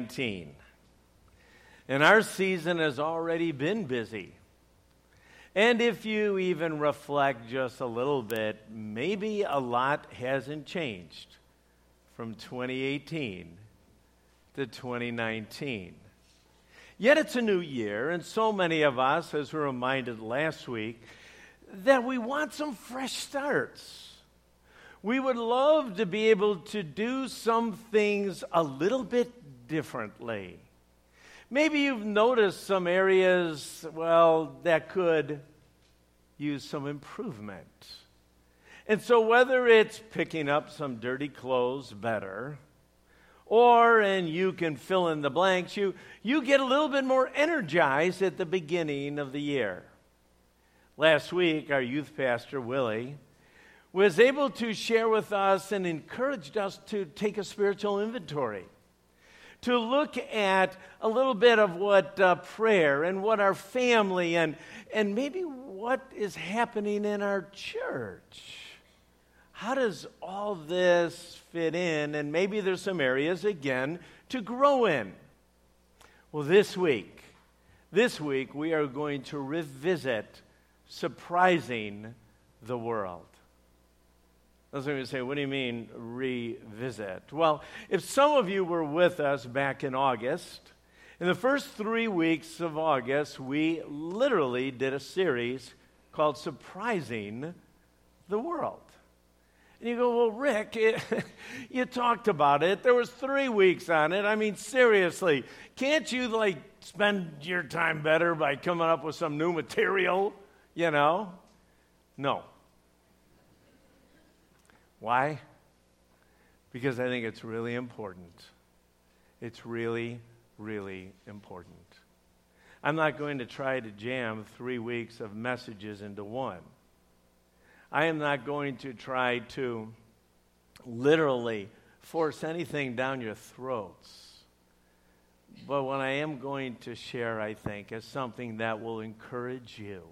2019. And our season has already been busy. And if you even reflect just a little bit, maybe a lot hasn't changed from 2018 to 2019. Yet it's a new year, and so many of us, as we were reminded last week, that we want some fresh starts. We would love to be able to do some things a little bit differently. Maybe you've noticed some areas, well, that could use some improvement. And so, whether it's picking up some dirty clothes better, or, and you can fill in the blanks, you, you get a little bit more energized at the beginning of the year. Last week, our youth pastor, Willie, was able to share with us and encouraged us to take a spiritual inventory, to look at a little bit of what uh, prayer and what our family and, and maybe what is happening in our church. How does all this fit in? And maybe there's some areas, again, to grow in. Well, this week, this week, we are going to revisit surprising the world. Was going to say, what do you mean revisit? Well, if some of you were with us back in August, in the first three weeks of August, we literally did a series called Surprising the World. And you go, well, Rick, it, you talked about it. There was three weeks on it. I mean, seriously, can't you like spend your time better by coming up with some new material? You know? No. Why? Because I think it's really important. It's really, really important. I'm not going to try to jam three weeks of messages into one. I am not going to try to literally force anything down your throats. But what I am going to share, I think, is something that will encourage you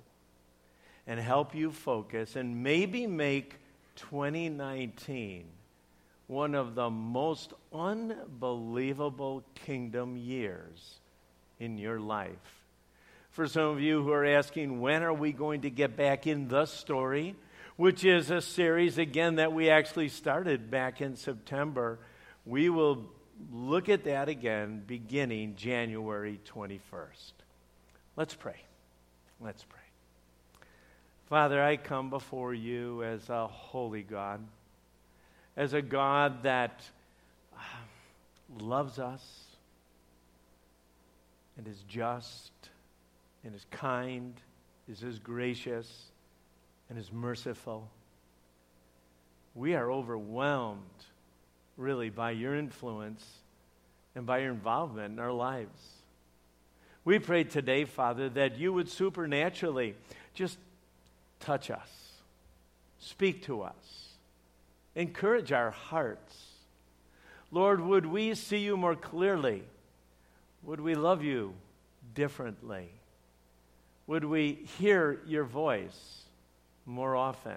and help you focus and maybe make 2019 one of the most unbelievable kingdom years in your life. For some of you who are asking, when are we going to get back in the story? Which is a series, again, that we actually started back in September. We will look at that again beginning January 21st. Let's pray. Let's pray. Father, I come before you as a holy God, as a God that uh, loves us and is just and is kind, is as gracious and is merciful. We are overwhelmed, really, by your influence and by your involvement in our lives. We pray today, Father, that you would supernaturally just touch us, speak to us, encourage our hearts. Lord, would we see you more clearly? Would we love you differently? Would we hear your voice more often?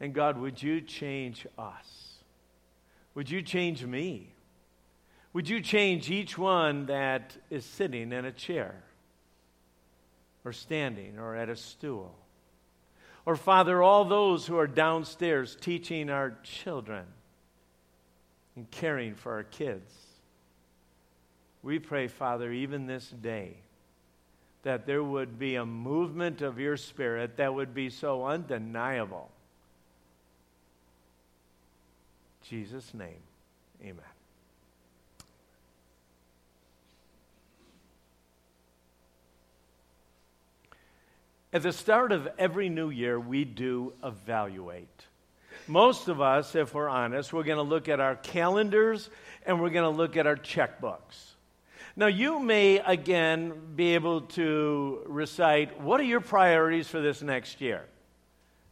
And God, would you change us? Would you change me? Would you change each one that is sitting in a chair or standing or at a stool? Or, Father, all those who are downstairs teaching our children and caring for our kids. We pray, Father, even this day, that there would be a movement of your Spirit that would be so undeniable. Jesus' name, amen. At the start of every new year, we do evaluate. Most of us, if we're honest, we're going to look at our calendars and we're going to look at our checkbooks. Now, you may again be able to recite what are your priorities for this next year?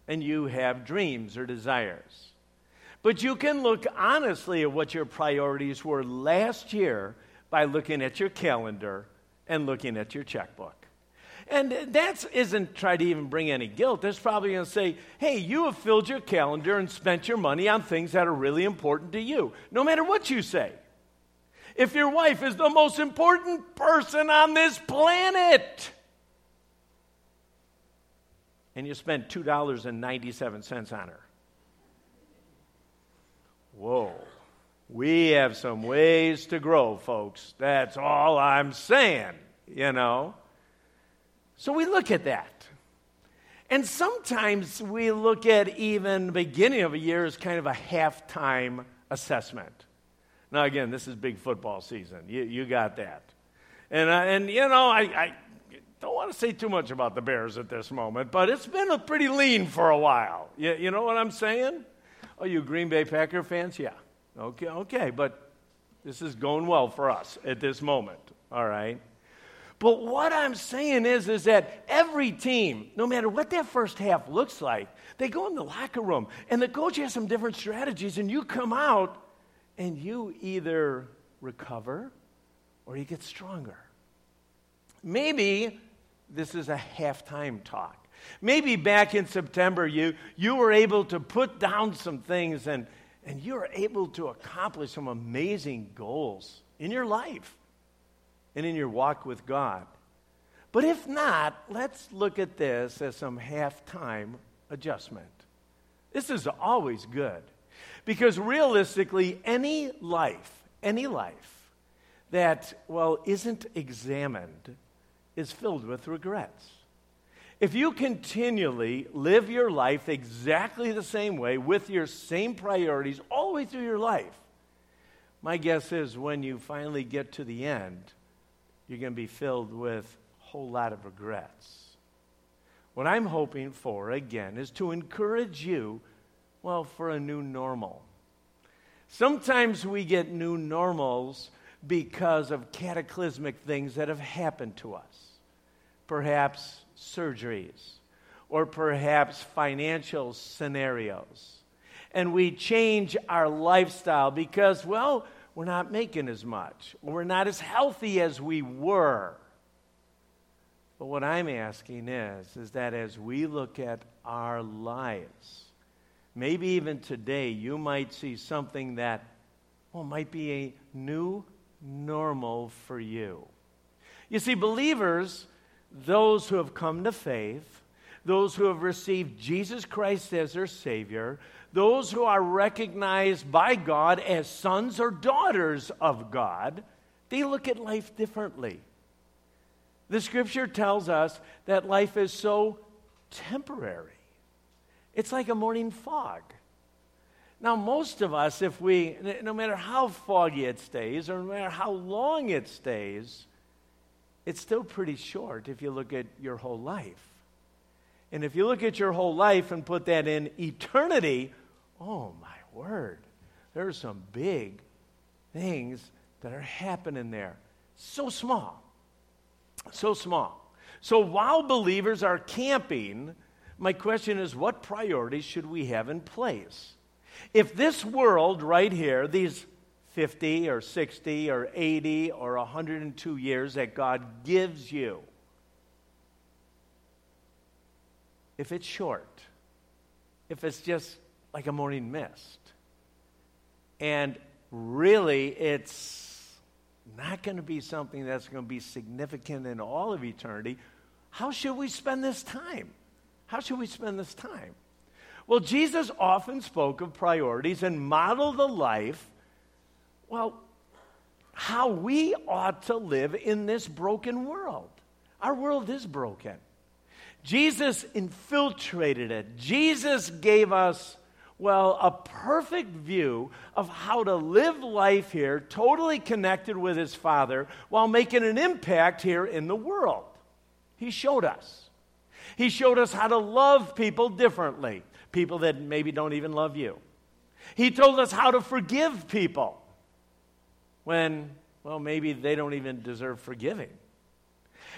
And you have dreams or desires. But you can look honestly at what your priorities were last year by looking at your calendar and looking at your checkbook. And that isn't try to even bring any guilt. That's probably going to say, hey, you have filled your calendar and spent your money on things that are really important to you, no matter what you say. if your wife is the most important person on this planet and you spend $2.97 on her. Whoa. We have some ways to grow, folks. That's all I'm saying, you know. So we look at that. And sometimes we look at even beginning of a year as kind of a halftime assessment. Now, again, this is big football season. You, you got that. And, uh, and you know, I, I don't want to say too much about the Bears at this moment, but it's been a pretty lean for a while. You, you know what I'm saying? Oh, you Green Bay Packer fans? Yeah. Okay, okay, but this is going well for us at this moment, all right? But what I'm saying is, is that every team, no matter what that first half looks like, they go in the locker room and the coach has some different strategies, and you come out and you either recover or you get stronger. Maybe this is a halftime talk. Maybe back in September, you, you were able to put down some things and, and you were able to accomplish some amazing goals in your life and in your walk with God. But if not, let's look at this as some halftime adjustment. This is always good because realistically, any life, any life that, well, isn't examined is filled with regrets. If you continually live your life exactly the same way with your same priorities all the way through your life, my guess is when you finally get to the end, you're going to be filled with a whole lot of regrets. What I'm hoping for, again, is to encourage you, well, for a new normal. Sometimes we get new normals because of cataclysmic things that have happened to us. Perhaps surgeries, or perhaps financial scenarios. And we change our lifestyle because, well, we're not making as much, or we're not as healthy as we were. But what I'm asking is, is that as we look at our lives, maybe even today, you might see something that, well, might be a new normal for you. You see, believers, those who have come to faith, those who have received Jesus Christ as their Savior, those who are recognized by God as sons or daughters of God, they look at life differently. The scripture tells us that life is so temporary. It's like a morning fog. Now, most of us, if we, no matter how foggy it stays, or no matter how long it stays, it's still pretty short if you look at your whole life. And if you look at your whole life and put that in eternity, oh my word, there are some big things that are happening there. So small. So small. So while believers are camping, my question is what priorities should we have in place? If this world right here, these 50 or 60 or 80 or 102 years that God gives you, if it's short, if it's just like a morning mist. And really, it's not going to be something that's going to be significant in all of eternity. How should we spend this time? How should we spend this time? Well, Jesus often spoke of priorities and modeled the life, well, how we ought to live in this broken world. Our world is broken. Jesus infiltrated it. Jesus gave us well, a perfect view of how to live life here, totally connected with his Father, while making an impact here in the world. He showed us. He showed us how to love people differently, people that maybe don't even love you. He told us how to forgive people when, well, maybe they don't even deserve forgiving.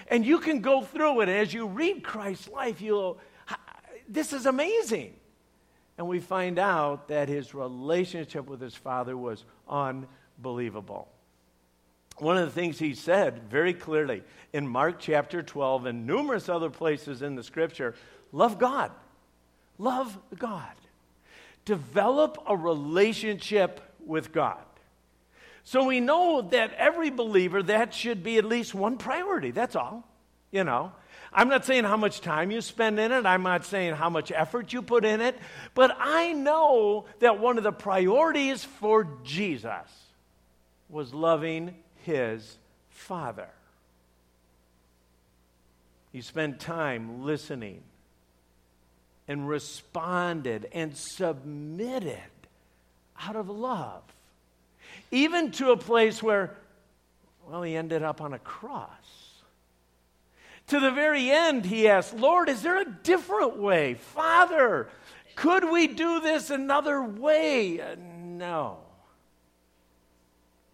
And you can go through it, as you read Christ's life, you'll, this is amazing and we find out that his relationship with his father was unbelievable. One of the things he said very clearly in Mark chapter 12 and numerous other places in the scripture love God. Love God. Develop a relationship with God. So we know that every believer, that should be at least one priority. That's all. You know, I'm not saying how much time you spend in it, I'm not saying how much effort you put in it, but I know that one of the priorities for Jesus was loving his Father. He spent time listening and responded and submitted out of love, even to a place where, well, he ended up on a cross. To the very end, he asked, Lord, is there a different way? Father, could we do this another way? Uh, no.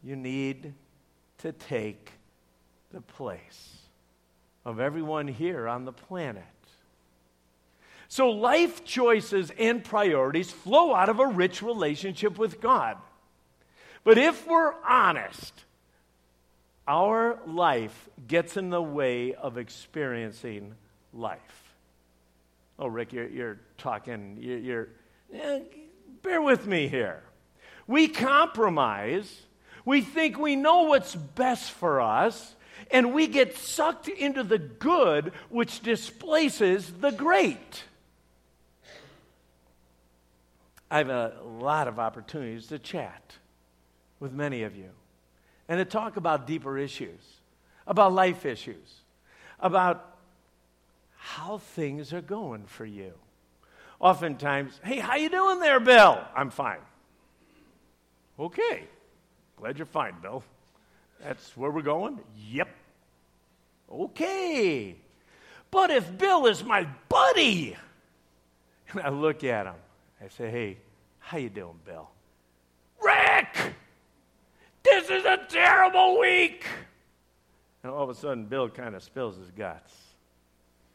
You need to take the place of everyone here on the planet. So, life choices and priorities flow out of a rich relationship with God. But if we're honest, our life gets in the way of experiencing life. Oh, Rick, you're, you're talking, you're, you're eh, bear with me here. We compromise, we think we know what's best for us, and we get sucked into the good, which displaces the great. I have a lot of opportunities to chat with many of you and to talk about deeper issues, about life issues, about how things are going for you. Oftentimes, hey, how you doing there, Bill? I'm fine. Okay. Glad you're fine, Bill. That's where we're going? Yep. Okay. But if Bill is my buddy, and I look at him, I say, hey, how you doing, Bill? Rick! This is a terrible week. And all of a sudden, Bill kind of spills his guts.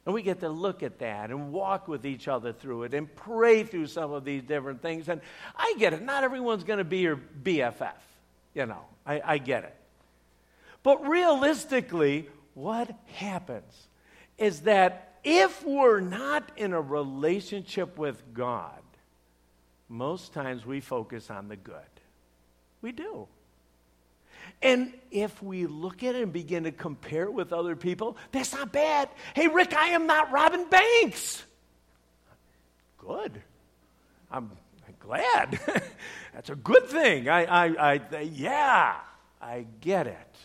And we get to look at that and walk with each other through it and pray through some of these different things. And I get it. Not everyone's going to be your BFF. You know, I, I get it. But realistically, what happens is that if we're not in a relationship with God, most times we focus on the good. We do. And if we look at it and begin to compare it with other people, that's not bad. Hey, Rick, I am not robbing banks. Good. I'm glad. that's a good thing. I, I, I, yeah, I get it.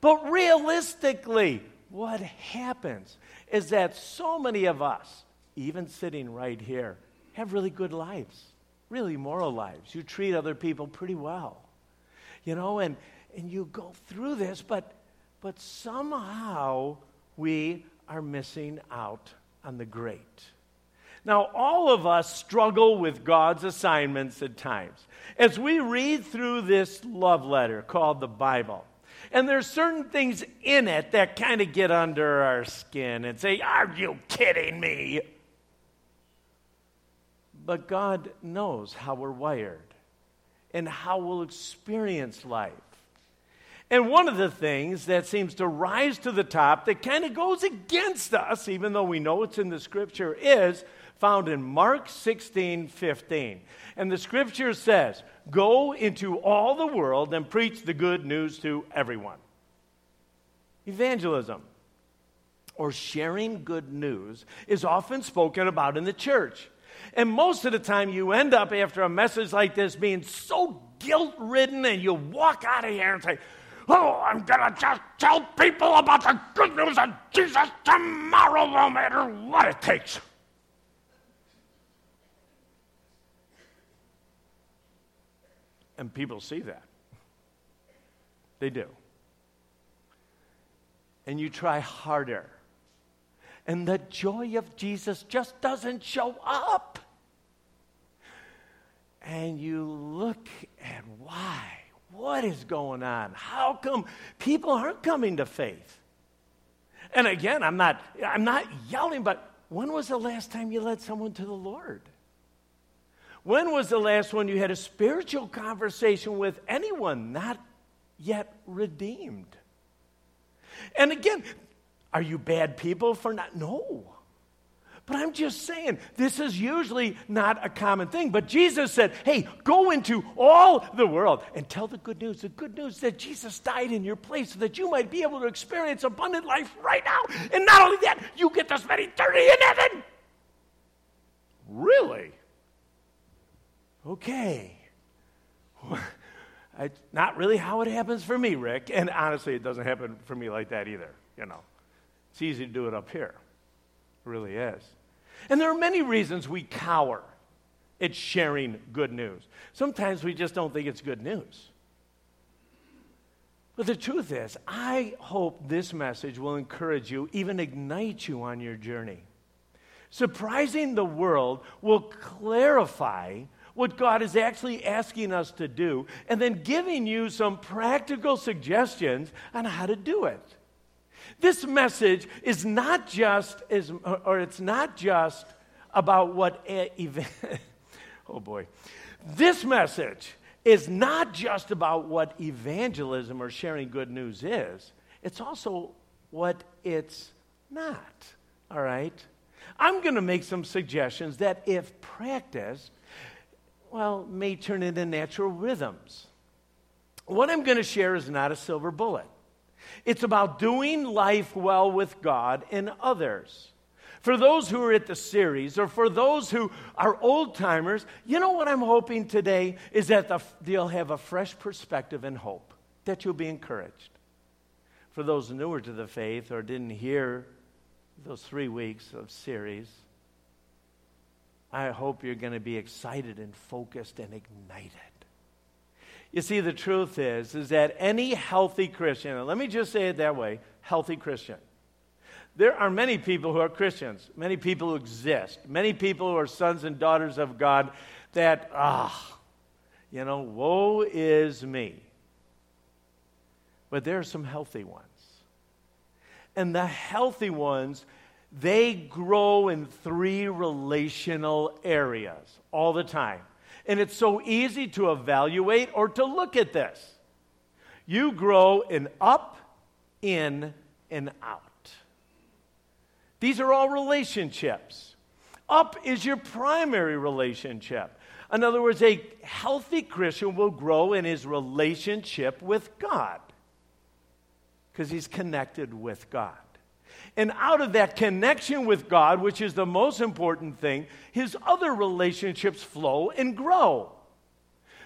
But realistically, what happens is that so many of us, even sitting right here, have really good lives, really moral lives. You treat other people pretty well. You know, and and you go through this, but, but somehow we are missing out on the great. Now, all of us struggle with God's assignments at times. As we read through this love letter called the Bible, and there's certain things in it that kind of get under our skin and say, Are you kidding me? But God knows how we're wired and how we'll experience life. And one of the things that seems to rise to the top that kind of goes against us, even though we know it's in the scripture, is found in Mark 16 15. And the scripture says, Go into all the world and preach the good news to everyone. Evangelism or sharing good news is often spoken about in the church. And most of the time, you end up after a message like this being so guilt ridden, and you walk out of here and say, Oh, I'm to just tell people about the good news of Jesus tomorrow, no matter what it takes. And people see that. They do. And you try harder. And the joy of Jesus just doesn't show up. And you look at why what is going on? How come people aren't coming to faith? And again, I'm not, I'm not yelling, but when was the last time you led someone to the Lord? When was the last one you had a spiritual conversation with anyone not yet redeemed? And again, are you bad people for not? No. But I'm just saying, this is usually not a common thing. But Jesus said, hey, go into all the world and tell the good news. The good news that Jesus died in your place so that you might be able to experience abundant life right now. And not only that, you get to spend eternity in heaven. Really? Okay. It's not really how it happens for me, Rick. And honestly, it doesn't happen for me like that either. You know, it's easy to do it up here. Really is. And there are many reasons we cower at sharing good news. Sometimes we just don't think it's good news. But the truth is, I hope this message will encourage you, even ignite you on your journey. Surprising the world will clarify what God is actually asking us to do and then giving you some practical suggestions on how to do it. This message is not just is, or it's not just about what event oh boy. This message is not just about what evangelism or sharing good news is. It's also what it's not. All right? I'm going to make some suggestions that if practiced well, may turn into natural rhythms. What I'm going to share is not a silver bullet. It's about doing life well with God and others. For those who are at the series, or for those who are old timers, you know what I'm hoping today is that the, they'll have a fresh perspective and hope, that you'll be encouraged. For those newer to the faith or didn't hear those three weeks of series, I hope you're going to be excited and focused and ignited. You see, the truth is, is that any healthy Christian, let me just say it that way, healthy Christian. There are many people who are Christians, many people who exist, many people who are sons and daughters of God that, ah, you know, woe is me. But there are some healthy ones. And the healthy ones they grow in three relational areas all the time. And it's so easy to evaluate or to look at this. You grow in up, in, and out. These are all relationships. Up is your primary relationship. In other words, a healthy Christian will grow in his relationship with God because he's connected with God. And out of that connection with God, which is the most important thing, his other relationships flow and grow.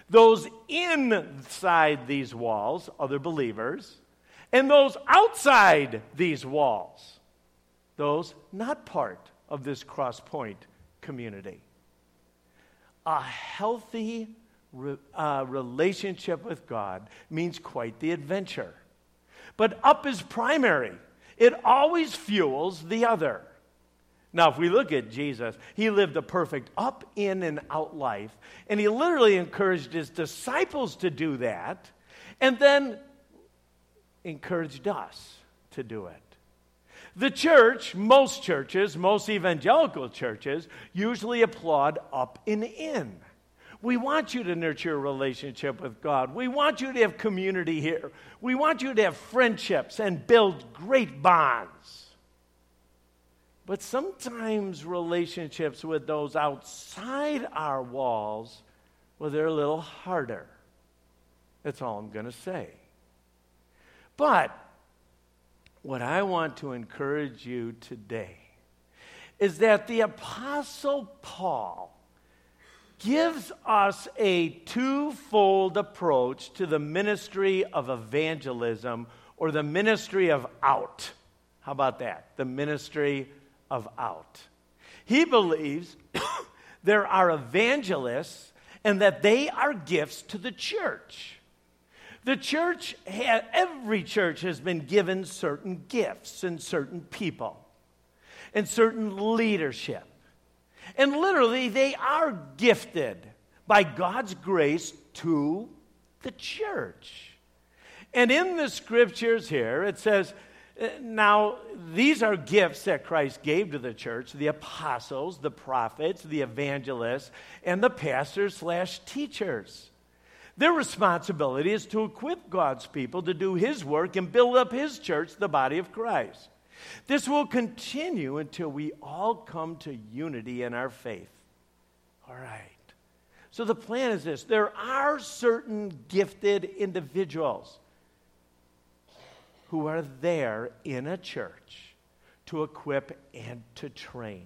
Those inside these walls, other believers, and those outside these walls, those not part of this cross point community. A healthy re- uh, relationship with God means quite the adventure. But up is primary it always fuels the other. Now, if we look at Jesus, he lived a perfect up, in, and out life. And he literally encouraged his disciples to do that, and then encouraged us to do it. The church, most churches, most evangelical churches, usually applaud up and in. We want you to nurture a relationship with God. We want you to have community here. We want you to have friendships and build great bonds. But sometimes relationships with those outside our walls, well, they're a little harder. That's all I'm going to say. But what I want to encourage you today is that the Apostle Paul gives us a twofold approach to the ministry of evangelism or the ministry of out. How about that? The ministry of out. He believes there are evangelists and that they are gifts to the church. The church, every church has been given certain gifts and certain people and certain leadership. And literally, they are gifted by God's grace to the church. And in the scriptures here, it says, uh, now, these are gifts that Christ gave to the church the apostles, the prophets, the evangelists, and the pastors slash teachers. Their responsibility is to equip God's people to do His work and build up His church, the body of Christ. This will continue until we all come to unity in our faith. All right. So the plan is this there are certain gifted individuals who are there in a church to equip and to train.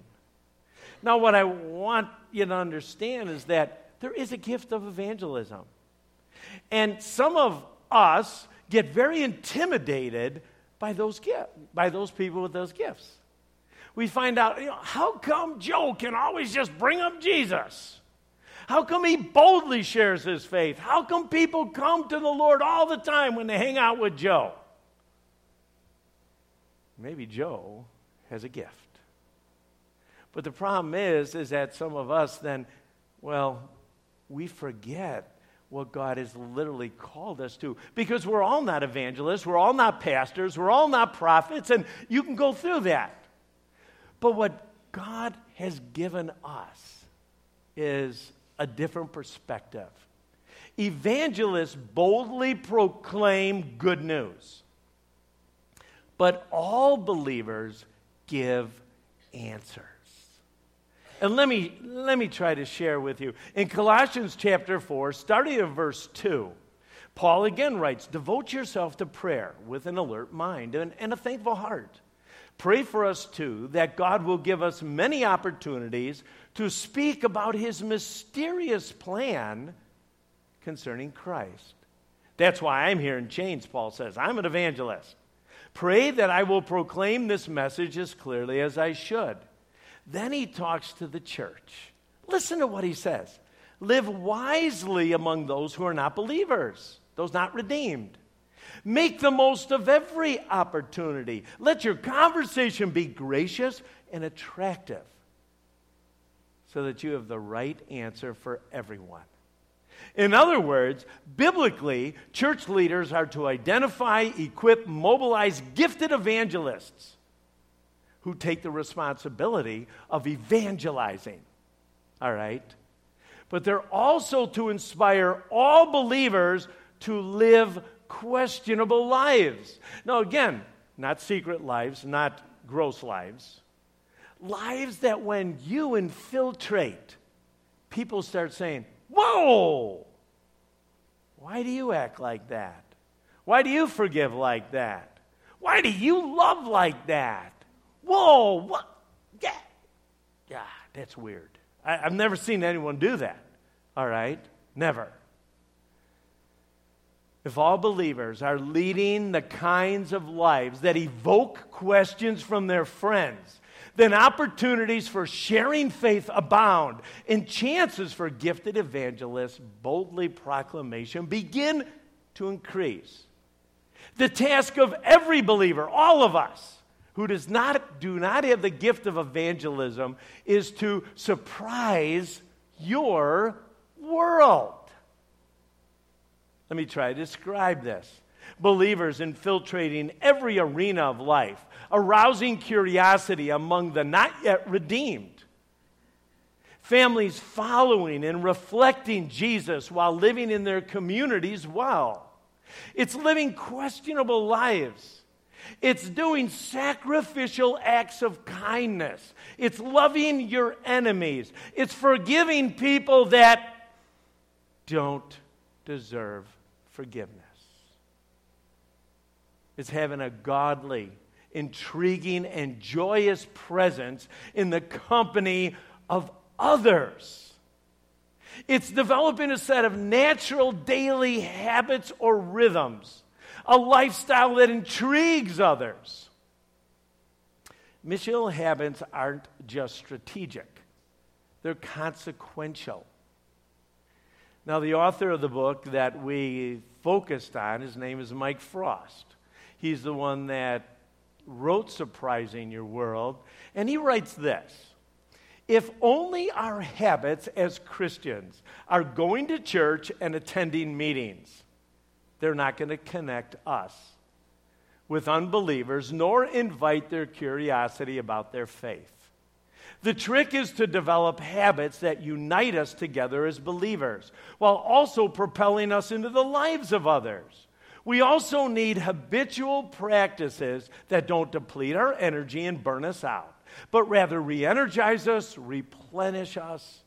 Now, what I want you to understand is that there is a gift of evangelism. And some of us get very intimidated by those, gift, by those people with those gifts. We find out, you know, how come Joe can always just bring up Jesus? How come he boldly shares his faith? How come people come to the Lord all the time when they hang out with Joe? Maybe Joe has a gift. But the problem is is that some of us then well, we forget what God has literally called us to because we're all not evangelists, we're all not pastors, we're all not prophets and you can go through that. But what God has given us is a different perspective. Evangelists boldly proclaim good news, but all believers give answers. And let me, let me try to share with you. In Colossians chapter 4, starting at verse 2, Paul again writes Devote yourself to prayer with an alert mind and, and a thankful heart. Pray for us too that God will give us many opportunities to speak about his mysterious plan concerning Christ. That's why I'm here in chains, Paul says. I'm an evangelist. Pray that I will proclaim this message as clearly as I should. Then he talks to the church. Listen to what he says Live wisely among those who are not believers, those not redeemed. Make the most of every opportunity. Let your conversation be gracious and attractive so that you have the right answer for everyone. In other words, biblically, church leaders are to identify, equip, mobilize gifted evangelists who take the responsibility of evangelizing. All right? But they're also to inspire all believers to live questionable lives. Now, again, not secret lives, not gross lives. Lives that when you infiltrate, people start saying, Whoa! Why do you act like that? Why do you forgive like that? Why do you love like that? Whoa, what? Yeah. Yeah, that's weird. I, have never seen anyone do that. All right? Never. If all believers are leading the kinds of lives that evoke questions from their friends, then opportunities for sharing faith abound, and chances for gifted evangelists' boldly proclamation begin to increase. The task of every believer, all of us, who does not, do not have the gift of evangelism is to surprise your world. Let me try to describe this. Believers infiltrating every arena of life, arousing curiosity among the not yet redeemed. Families following and reflecting Jesus while living in their communities well. It's living questionable lives it's doing sacrificial acts of kindness. It's loving your enemies. It's forgiving people that don't deserve forgiveness. It's having a godly, intriguing, and joyous presence in the company of others. It's developing a set of natural daily habits or rhythms a lifestyle that intrigues others. Missional habits aren't just strategic, they're consequential. Now, the author of the book that we focused on, his name is Mike Frost. He's the one that wrote Surprising Your World, and he writes this If only our habits as Christians are going to church and attending meetings, they're not going to connect us with unbelievers nor invite their curiosity about their faith. The trick is to develop habits that unite us together as believers while also propelling us into the lives of others. We also need habitual practices that don't deplete our energy and burn us out, but rather re energize us, replenish us,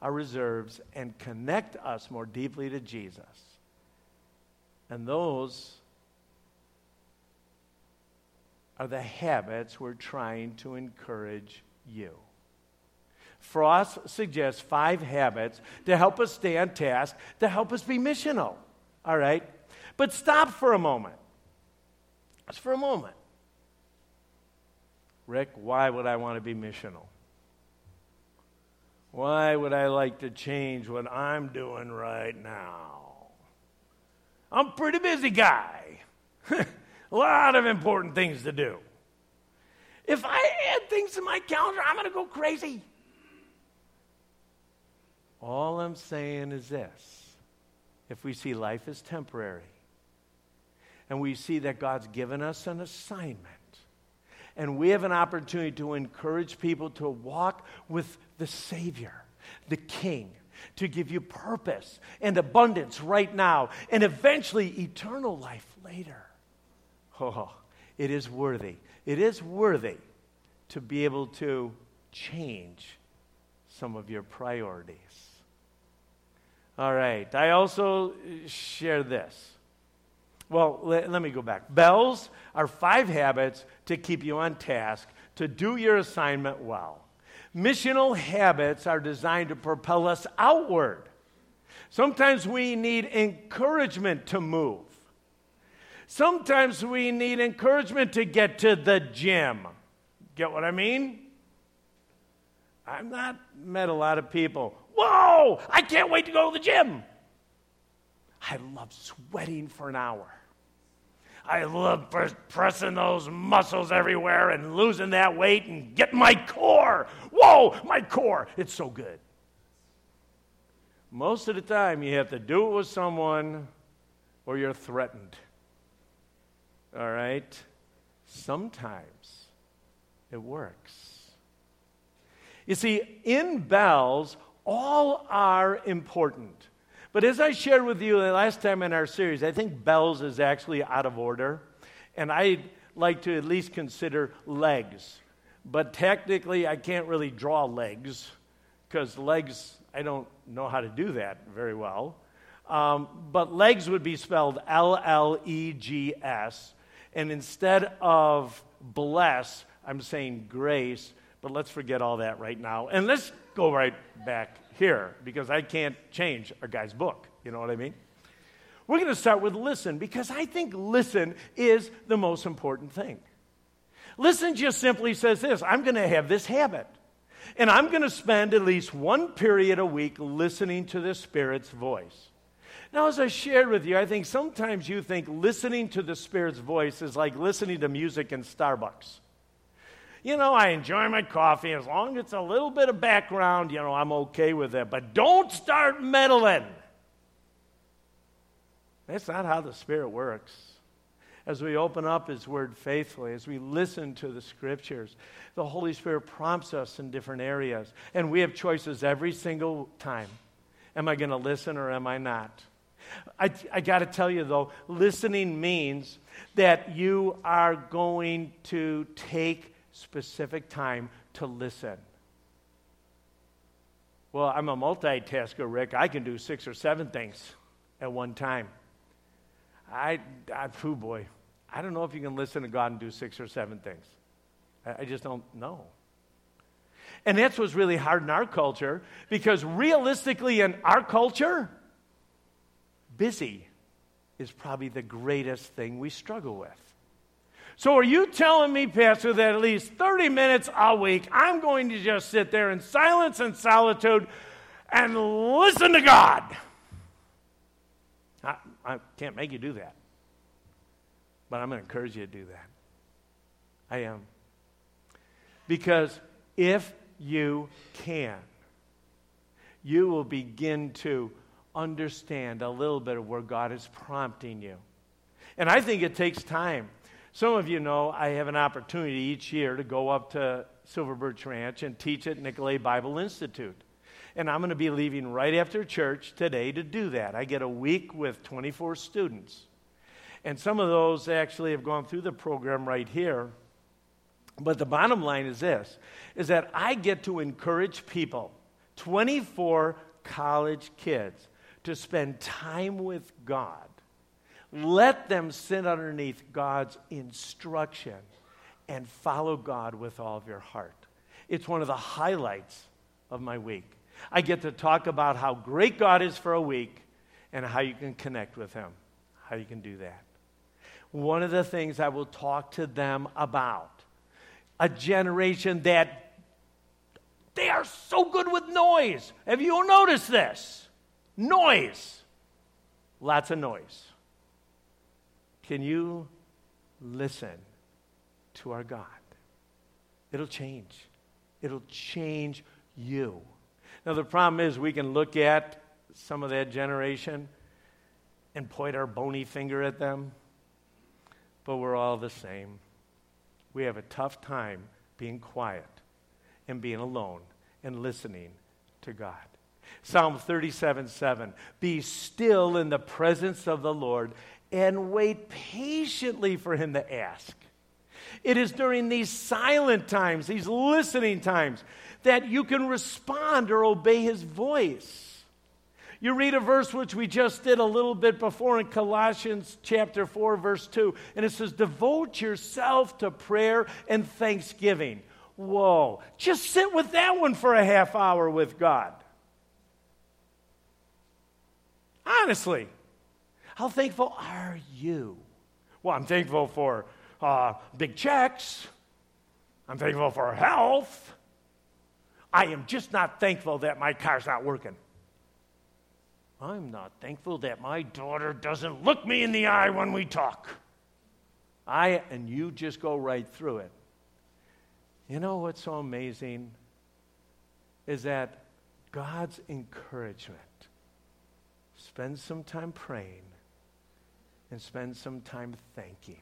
our reserves, and connect us more deeply to Jesus. And those are the habits we're trying to encourage you. Frost suggests five habits to help us stay on task, to help us be missional. All right? But stop for a moment. Just for a moment. Rick, why would I want to be missional? Why would I like to change what I'm doing right now? I'm a pretty busy guy. a lot of important things to do. If I add things to my calendar, I'm going to go crazy. All I'm saying is this if we see life as temporary, and we see that God's given us an assignment, and we have an opportunity to encourage people to walk with the Savior, the King, to give you purpose and abundance right now, and eventually eternal life later. Oh, it is worthy. It is worthy to be able to change some of your priorities. All right. I also share this. Well, let, let, me go back. Bells are five habits to keep you on task, to do your assignment well. Missional habits are designed to propel us outward. Sometimes we need encouragement to move. Sometimes we need encouragement to get to the gym. Get what I mean? I've not met a lot of people. Whoa, I can't wait to go to the gym. I love sweating for an hour. I love pressing those muscles everywhere and losing that weight and getting my core. Whoa, my core. It's so good. Most of the time, you have to do it with someone or you're threatened. All right? Sometimes it works. You see, in bells, all are important. But as I shared with you the last time in our series, I think bells is actually out of order. And I'd like to at least consider legs. But technically, I can't really draw legs because legs, I don't know how to do that very well. Um, but legs would be spelled L L E G S. And instead of bless, I'm saying grace. But let's forget all that right now. And let's go right back here because I can't change a guy's book. You know what I mean? We're going to start with listen because I think listen is the most important thing. Listen just simply says this I'm going to have this habit. And I'm going to spend at least one period a week listening to the Spirit's voice. Now, as I shared with you, I think sometimes you think listening to the Spirit's voice is like listening to music in Starbucks you know, I enjoy my coffee. As long as it's a little bit of background, you know, I'm okay with it. But don't start meddling. That's not how the Spirit works. As we open up His Word faithfully, as we listen to the Scriptures, the Holy Spirit prompts us in different areas. And we have choices every single time. Am I going to listen or am I not? I, I got to tell you, though, listening means that you are going to take specific time to listen. Well, I'm a multitasker, Rick. I can do six or seven things at one time. I, I poo boy, I don't know if you can listen to God and do six or seven things. I, I just don't know. And that's what's really hard in our culture because realistically, in our culture, busy is probably the greatest thing we struggle with. So, are you telling me, Pastor, that at least 30 minutes a week I'm going to just sit there in silence and solitude and listen to God? I, I can't make you do that. But I'm going to encourage you to do that. I am. Because if you can, you will begin to understand a little bit of where God is prompting you. And I think it takes time. Some of you know I have an opportunity each year to go up to Silver Birch Ranch and teach at Nicolet Bible Institute. And I'm going to be leaving right after church today to do that. I get a week with 24 students. And some of those actually have gone through the program right here. But the bottom line is this is that I get to encourage people, 24 college kids, to spend time with God. Let them sit underneath God's instruction and follow God with all of your heart. It's one of the highlights of my week. I get to talk about how great God is for a week and how you can connect with Him, how you can do that. One of the things I will talk to them about a generation that they are so good with noise. Have you noticed this? Noise. Lots of noise. Can you listen to our God? It'll change. It'll change you. Now, the problem is we can look at some of that generation and point our bony finger at them, but we're all the same. We have a tough time being quiet and being alone and listening to God. Psalm 37 7 Be still in the presence of the Lord and wait patiently for him to ask. It is during these silent times, these listening times, that you can respond or obey his voice. You read a verse which we just did a little bit before in Colossians chapter 4, verse 2, and it says, Devote yourself to prayer and thanksgiving. Whoa, just sit with that one for a half hour with God. Honestly, how thankful are you? Well, I'm thankful for uh, big checks. I'm thankful for health. I am just not thankful that my car's not working. I'm not thankful that my daughter doesn't look me in the eye when we talk. I and you just go right through it. You know what's so amazing is that God's encouragement. Spend some time praying and spend some time thanking.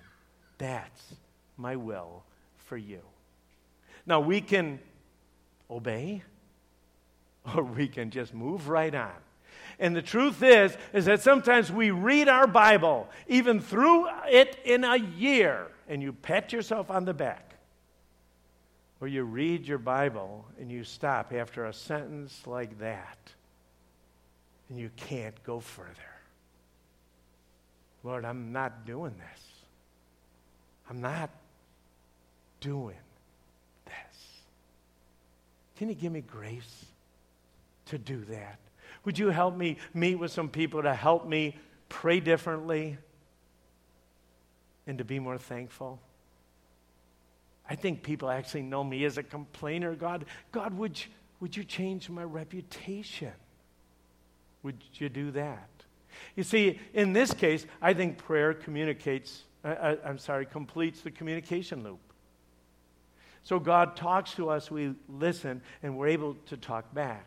That's my will for you. Now, we can obey or we can just move right on. And the truth is is that sometimes we read our Bible even through it in a year and you pat yourself on the back. Or you read your Bible and you stop after a sentence like that and you can't go further. Lord, I'm not doing this. I'm not doing this. Can you give me grace to do that? Would you help me meet with some people to help me pray differently and to be more thankful? I think people actually know me as a complainer. God, God, would you, would you change my reputation? Would you do that? You see, in this case, I think prayer communicates, uh, I'm sorry, completes the communication loop. So God talks to us, we listen, and we're able to talk back.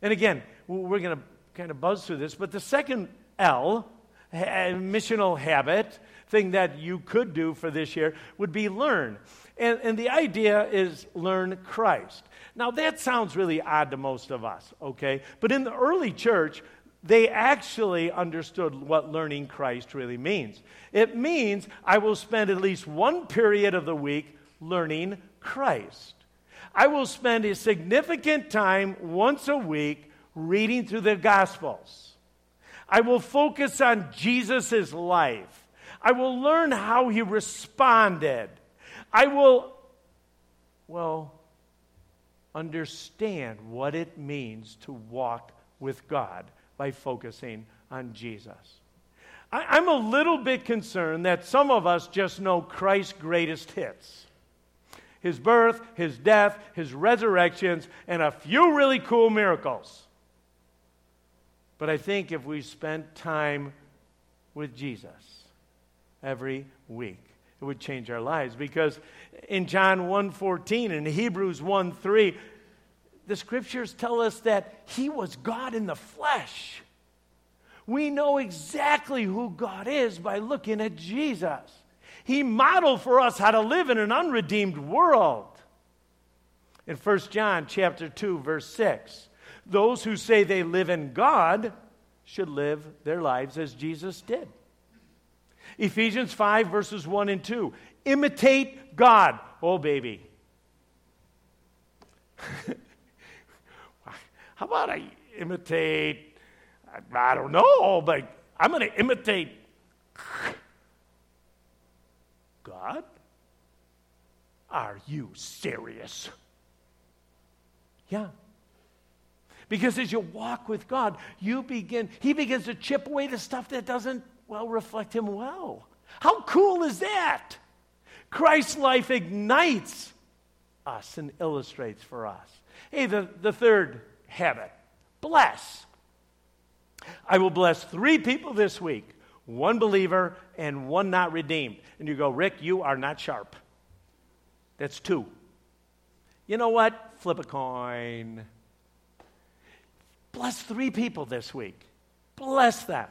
And again, we're going to kind of buzz through this, but the second L, missional habit, thing that you could do for this year would be learn. And, and the idea is learn Christ. Now, that sounds really odd to most of us, okay? But in the early church, they actually understood what learning Christ really means. It means I will spend at least one period of the week learning Christ. I will spend a significant time once a week reading through the Gospels. I will focus on Jesus' life. I will learn how he responded. I will, well, understand what it means to walk with God by focusing on Jesus. I, am a little bit concerned that some of us just know Christ's greatest hits his birth, his death, his resurrections, and a few really cool miracles. But I think if we spent time with Jesus every week, it would change our lives because in John 1:14 and Hebrews 1:3 the scriptures tell us that he was God in the flesh. We know exactly who God is by looking at Jesus. He modeled for us how to live in an unredeemed world. In 1 John chapter 2 verse 6, those who say they live in God should live their lives as Jesus did. Ephesians 5, verses 1 and 2. Imitate God. Oh, baby. How about I imitate? I don't know, but I'm going to imitate God? Are you serious? Yeah. Because as you walk with God, you begin, He begins to chip away the stuff that doesn't, well, reflect Him well. How cool is that? Christ's life ignites us and illustrates for us. Hey, the, the third habit bless. I will bless three people this week one believer and one not redeemed. And you go, Rick, you are not sharp. That's two. You know what? Flip a coin. Bless three people this week. Bless them.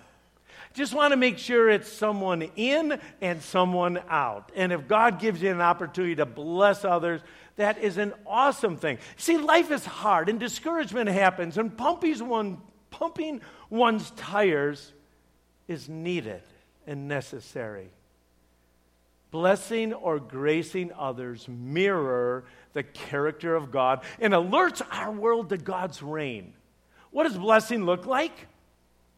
Just want to make sure it's someone in and someone out. And if God gives you an opportunity to bless others, that is an awesome thing. See, life is hard and discouragement happens, and pumping, one, pumping one's tires is needed and necessary. Blessing or gracing others mirror the character of God and alerts our world to God's reign. What does blessing look like?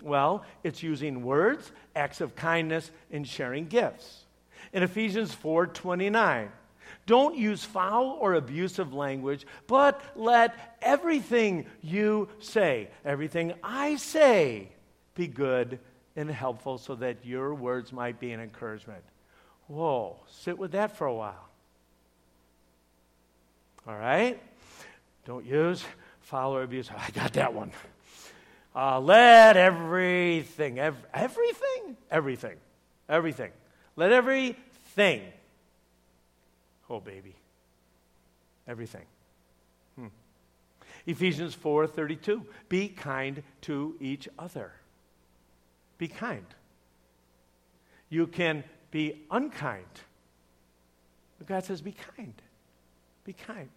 Well, it's using words, acts of kindness, and sharing gifts. In Ephesians 4 29, don't use foul or abusive language, but let everything you say, everything I say, be good and helpful so that your words might be an encouragement. Whoa, sit with that for a while. All right? Don't use foul or abuse. I got that one. Uh, let everything, ev- everything, everything, everything, let everything. Oh, baby. Everything. Hmm. Ephesians 4:32. Be kind to each other. Be kind. You can be unkind. But God says, be kind. Be kind.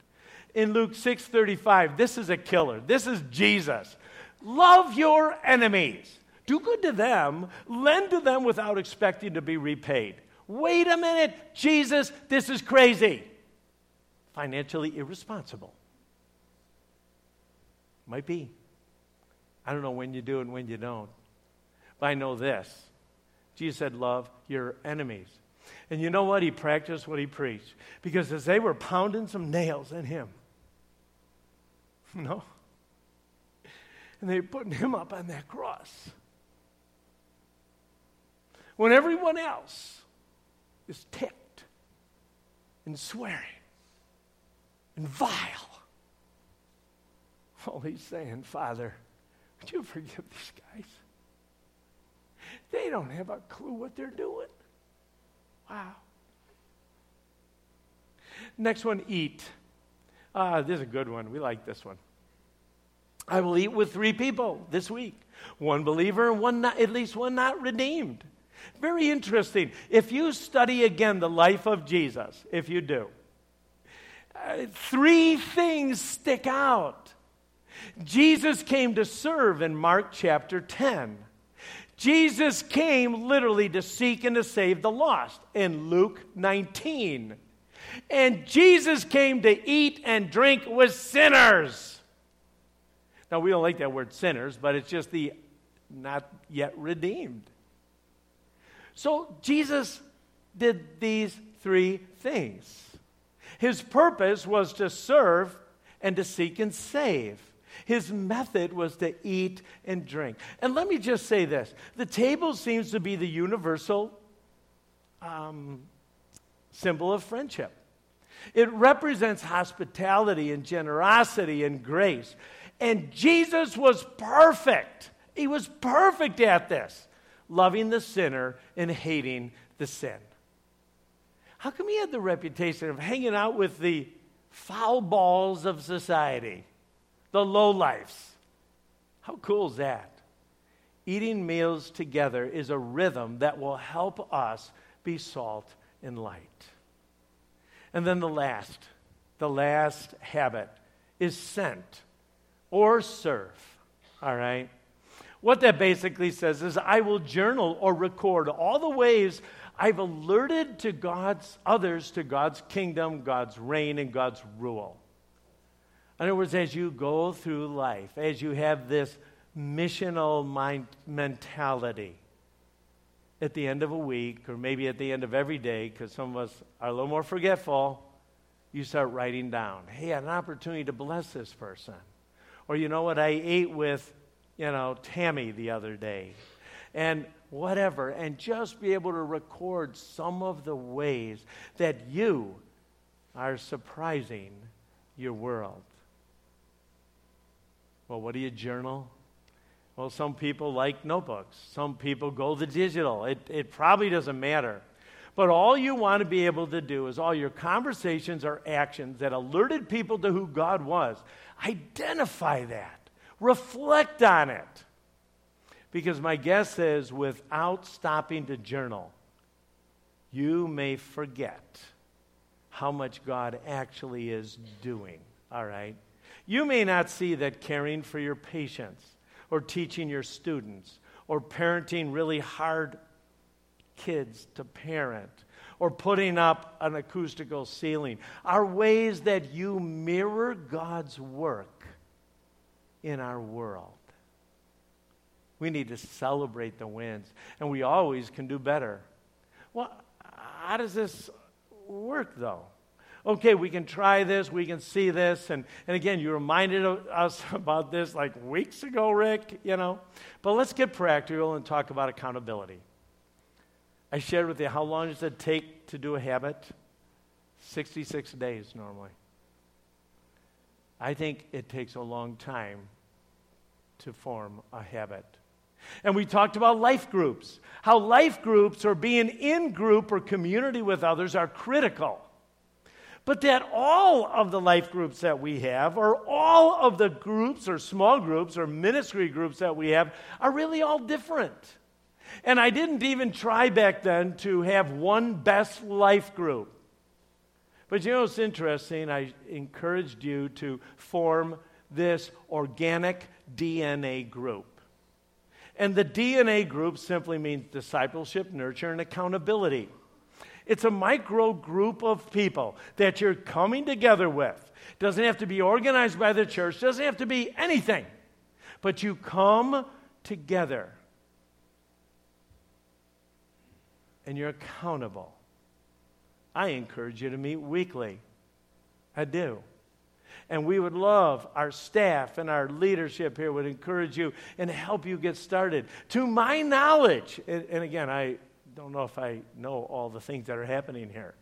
In Luke 6:35, this is a killer. This is Jesus. Love your enemies. Do good to them, lend to them without expecting to be repaid. Wait a minute, Jesus, this is crazy. Financially irresponsible. Might be. I don't know when you do and when you don't. But I know this Jesus said, Love your enemies. And you know what? He practiced what he preached. Because as they were pounding some nails in him, no, and they were putting him up on that cross. When everyone else is ticked and swearing and vile, all he's saying, Father, would you forgive these guys? They don't have a clue what they're doing. Wow. Next one, eat. Ah, this is a good one. We like this one. I will eat with three people this week one believer and one not, at least one not redeemed. Very interesting. If you study again the life of Jesus, if you do, uh, three things stick out. Jesus came to serve in Mark chapter 10. Jesus came literally to seek and to save the lost in Luke 19. And Jesus came to eat and drink with sinners. Now, we don't like that word sinners, but it's just the not yet redeemed. So, Jesus did these three things. His purpose was to serve and to seek and save. His method was to eat and drink. And let me just say this the table seems to be the universal um, symbol of friendship. It represents hospitality and generosity and grace. And Jesus was perfect. He was perfect at this, loving the sinner and hating the sin. How come he had the reputation of hanging out with the foul balls of society? the low lives. How cool is that? Eating meals together is a rhythm that will help us be salt and light. And then the last, the last habit is sent or serve. All right? What that basically says is I will journal or record all the ways I've alerted to God's others to God's kingdom, God's reign, and God's rule. In other words, as you go through life, as you have this missional mind mentality, at the end of a week, or maybe at the end of every day, because some of us are a little more forgetful, you start writing down, hey, I had an opportunity to bless this person. Or you know what, I ate with you know, Tammy the other day, and whatever, and just be able to record some of the ways that you are surprising your world. Well, what do you journal? Well, some people like notebooks. Some people go the digital. It, it probably doesn't matter. But all you want to be able to do is all your conversations or actions that alerted people to who God was, identify that. Reflect on it. Because my guess is without stopping to journal, you may forget how much God actually is doing. All right? You may not see that caring for your patients, or teaching your students, or parenting really hard kids to parent, or putting up an acoustical ceiling are ways that you mirror God's work in our world. We need to celebrate the wins, and we always can do better. Well, how does this work, though? Okay, we can try this, we can see this, and, and again, you reminded us about this like weeks ago, Rick, you know. But let's get practical and talk about accountability. I shared with you how long does it take to do a habit? 66 days normally. I think it takes a long time to form a habit. And we talked about life groups, how life groups or being in group or community with others are critical. But that all of the life groups that we have, or all of the groups or small groups or ministry groups that we have, are really all different. And I didn't even try back then to have one best life group. But you know what's interesting? I encouraged you to form this organic DNA group. And the DNA group simply means discipleship, nurture, and accountability. It's a micro group of people that you're coming together with. Doesn't have to be organized by the church, doesn't have to be anything. But you come together and you're accountable. I encourage you to meet weekly. I do. And we would love our staff and our leadership here would encourage you and help you get started. To my knowledge, and, again, I don't know if I know all the things that are happening here,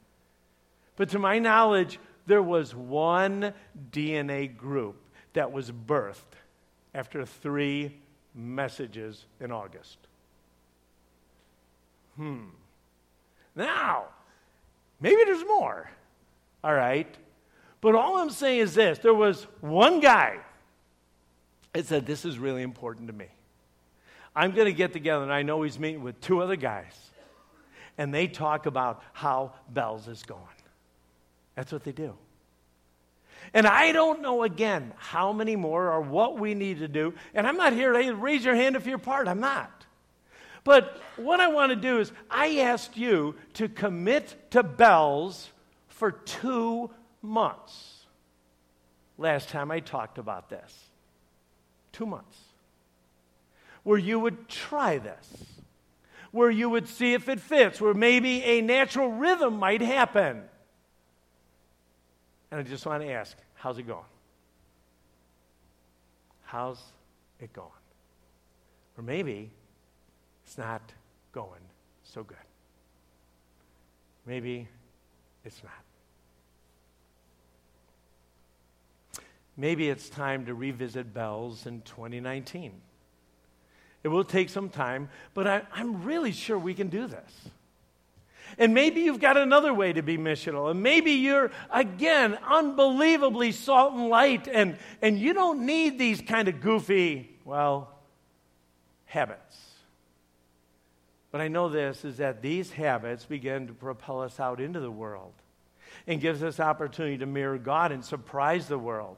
but to my knowledge, there was one DNA group that was birthed after three messages in August. Hmm. Now, maybe there's more. All right. But all I'm saying is this there was one guy that said, This is really important to me. I'm going to get together, and I know he's meeting with two other guys, and they talk about how Bells is going. That's what they do. And I don't know again how many more or what we need to do. And I'm not here to raise your hand if you're part. I'm not. But what I want to do is I asked you to commit to Bells for two months last time I talked about this. Two months. Where you would try this, where you would see if it fits, where maybe a natural rhythm might happen. And I just want to ask, how's it going? How's it going? Or maybe it's not going so good. Maybe it's not. maybe it's time to revisit Bells in 2019. It will take some time, but I, am really sure we can do this. And maybe you've got another way to be missional. And maybe you're, again, unbelievably salt and light, and, and you don't need these kind of goofy, well, habits. But I know this is that these habits begin to propel us out into the world and gives us opportunity to mirror God and surprise the world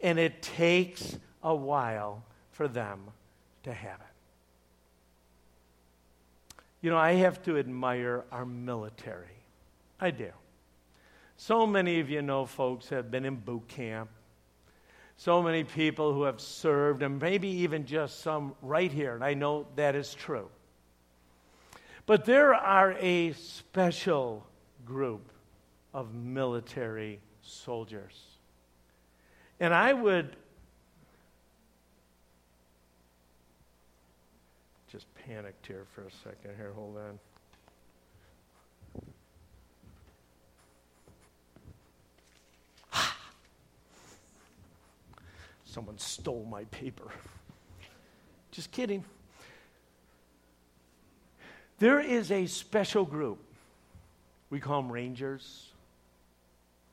and it takes a while for them to have it. You know, I have to admire our military. I do. So many of you know folks have been in boot camp. So many people who have served, and maybe even just some right here, and I know that is true. But there are a special group of military soldiers. And I would just panicked here for a second here. Hold on. Someone stole my paper. Just kidding. There is a special group. We call them Rangers.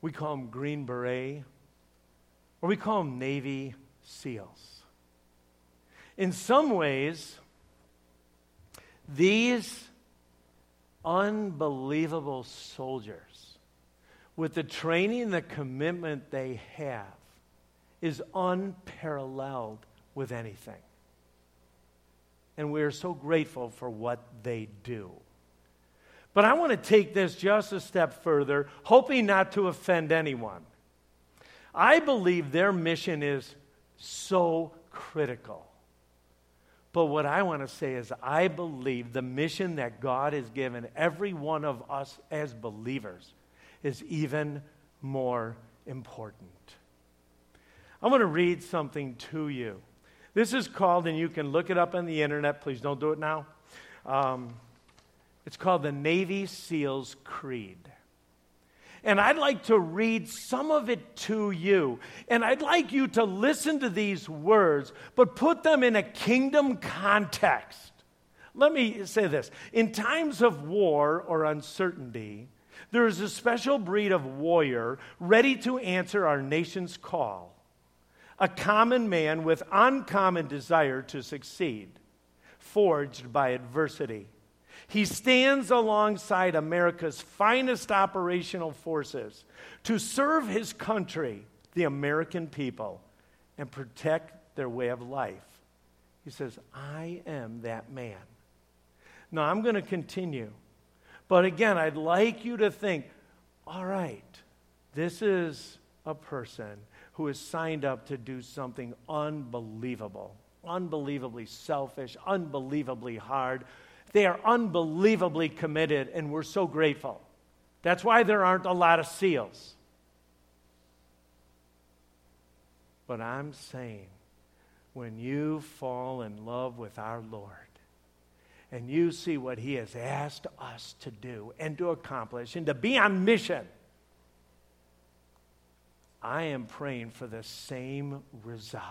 We call them Green Beret. Or we call them Navy SEALs. In some ways, these unbelievable soldiers, with the training and the commitment they have, is unparalleled with anything. And we are so grateful for what they do. But I want to take this just a step further, hoping not to offend anyone. I believe their mission is so critical. But what I want to say is, I believe the mission that God has given every one of us as believers is even more important. I'm going to read something to you. This is called, and you can look it up on the internet. Please don't do it now. Um, it's called the Navy SEALs Creed. And I'd like to read some of it to you. And I'd like you to listen to these words, but put them in a kingdom context. Let me say this in times of war or uncertainty, there is a special breed of warrior ready to answer our nation's call a common man with uncommon desire to succeed, forged by adversity. He stands alongside America's finest operational forces to serve his country, the American people, and protect their way of life. He says, I am that man. Now, I'm going to continue. But again, I'd like you to think all right, this is a person who has signed up to do something unbelievable, unbelievably selfish, unbelievably hard. They are unbelievably committed, and we're so grateful. That's why there aren't a lot of SEALs. But I'm saying, when you fall in love with our Lord, and you see what He has asked us to do and to accomplish and to be on mission, I am praying for the same resolve.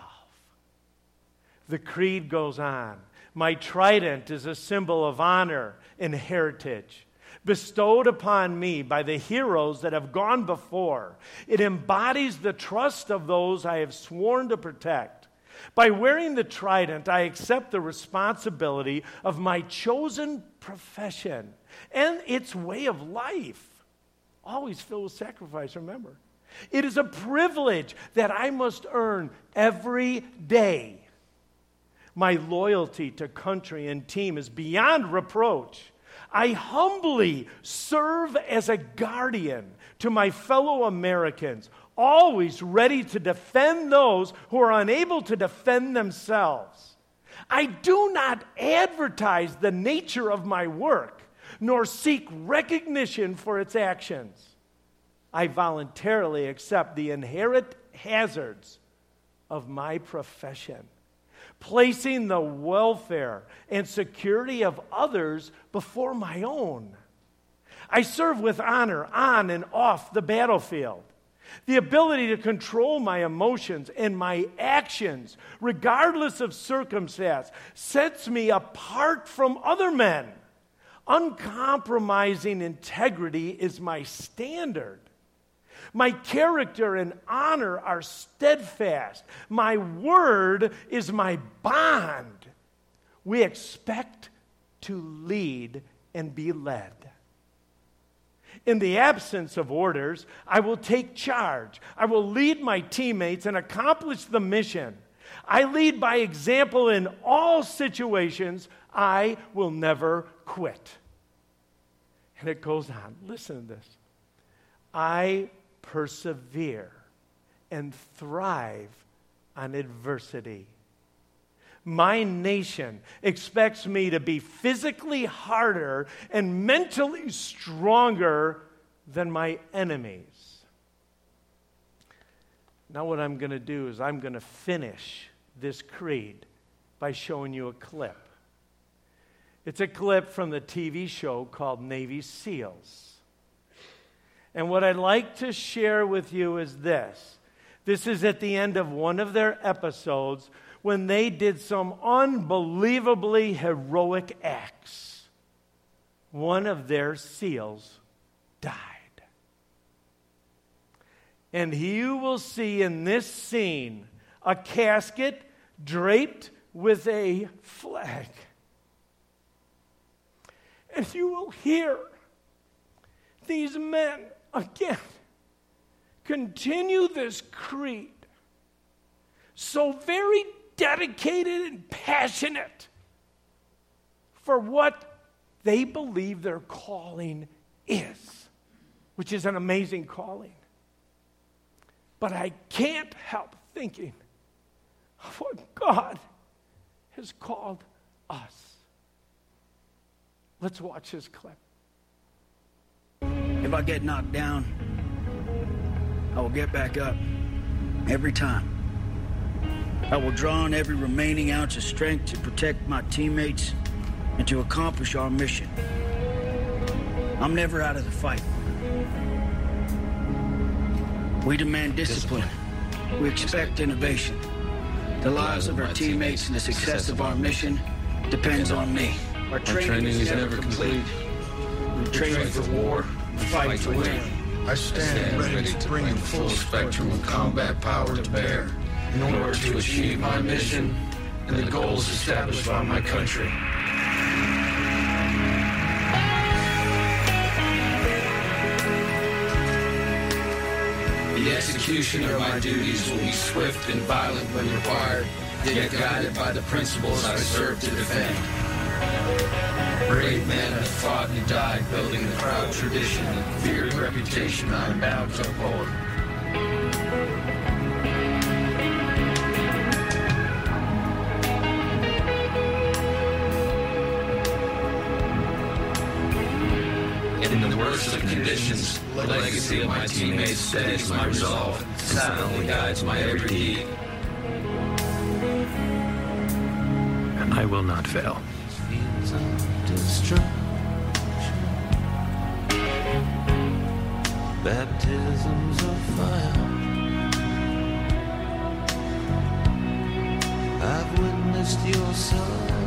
The creed goes on. My trident is a symbol of honor and heritage bestowed upon me by the heroes that have gone before. It embodies the trust of those I have sworn to protect. By wearing the trident, I accept the responsibility of my chosen profession and its way of life. Always filled with sacrifice, remember. It is a privilege that I must earn every day. My loyalty to country and team is beyond reproach. I humbly serve as a guardian to my fellow Americans, always ready to defend those who are unable to defend themselves. I do not advertise the nature of my work, nor seek recognition for its actions. I voluntarily accept the inherent hazards of my profession, placing the welfare and security of others before my own. I serve with honor on and off the battlefield. The ability to control my emotions and my actions, regardless of circumstance, sets me apart from other men. Uncompromising integrity is my standard. My character and honor are steadfast. My word is my bond. We expect to lead and be led. In the absence of orders, I will take charge. I will lead my teammates and accomplish the mission. I lead by example in all situations. I will never quit. And it goes on. Listen to this. I persevere and thrive on adversity. My nation expects me to be physically harder and mentally stronger than my enemies. Now, what I'm going to do is I'm going to finish this creed by showing you a clip. It's a clip from the TV show called Navy SEALs. And what I'd like to share with you is this this is at the end of one of their episodes when they did some unbelievably heroic acts. One of their SEALs died. And you will see in this scene a casket draped with a flag. And you will hear these men again continue this creed so very dedicated and passionate for what they believe their calling is, which is an amazing calling. But I can't help thinking of what God has called us. Let's watch this clip. If I get knocked down, I will get back up every time. I will draw on every remaining ounce of strength to protect my teammates and to accomplish our mission. I'm never out of the fight. We demand discipline. We expect innovation. The lives of our teammates and the success of our mission depends on me. Our training is never complete. We train for war, fight to win. I stand ready to bring the full spectrum of combat power to bear in order to achieve my mission and the goals established by my country. The execution of my duties will be swift and violent when required, yet guided by the principles I serve to defend. Brave men have fought and died building the proud tradition and feared reputation I am bound to uphold. In the worst of conditions, the legacy of my teammates steadies my resolve, silently guides my every deed. And I will not fail. Baptisms of fire. I've witnessed your suffering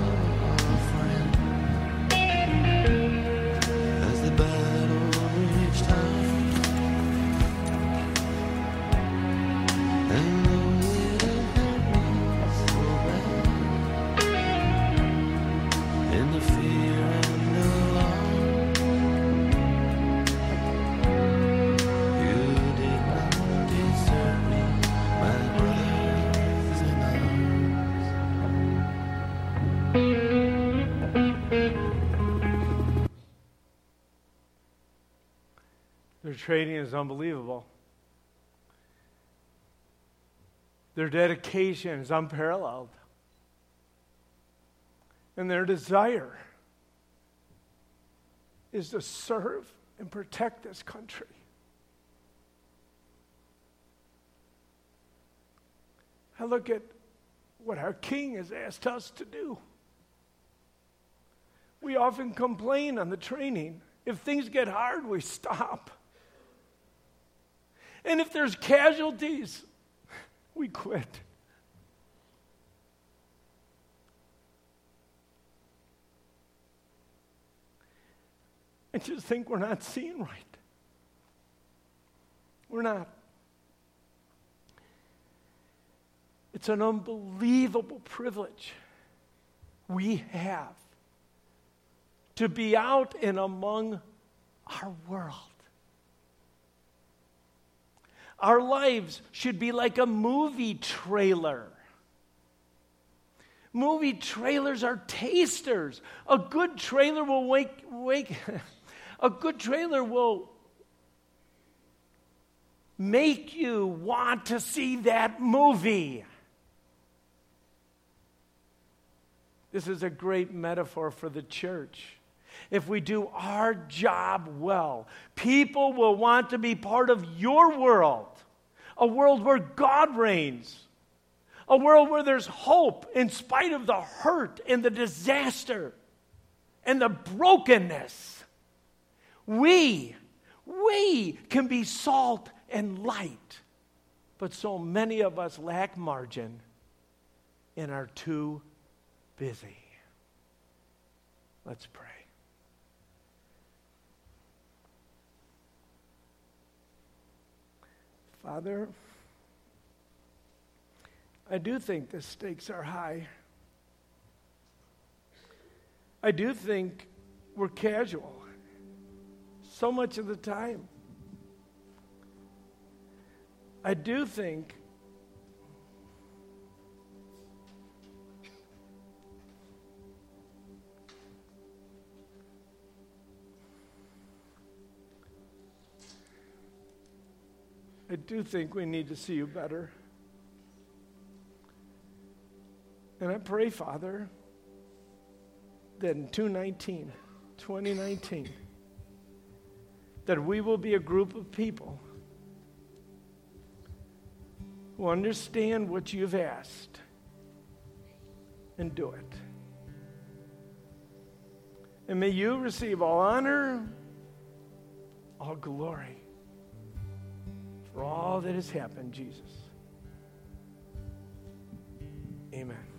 Training is unbelievable. Their dedication is unparalleled. And their desire is to serve and protect this country. I look at what our king has asked us to do. We often complain on the training. If things get hard, we stop. And if there's casualties, we quit. I just think we're not seeing right. We're not. It's an unbelievable privilege we have to be out and among our world. Our lives should be like a movie trailer. Movie trailers are tasters. A good trailer will wake, wake a good trailer will make you want to see that movie. This is a great metaphor for the church. If we do our job well, people will want to be part of your world, a world where God reigns, a world where there's hope in spite of the hurt and the disaster and the brokenness. We, we can be salt and light, but so many of us lack margin and are too busy. Let's pray. Father, I do think the stakes are high. I do think we're casual so much of the time. I do think I do think we need to see you better. And I pray, Father, that in 2019, 2019, that we will be a group of people who understand what you've asked and do it. And may you receive all honor, all glory for all that has happened, Jesus. Amen.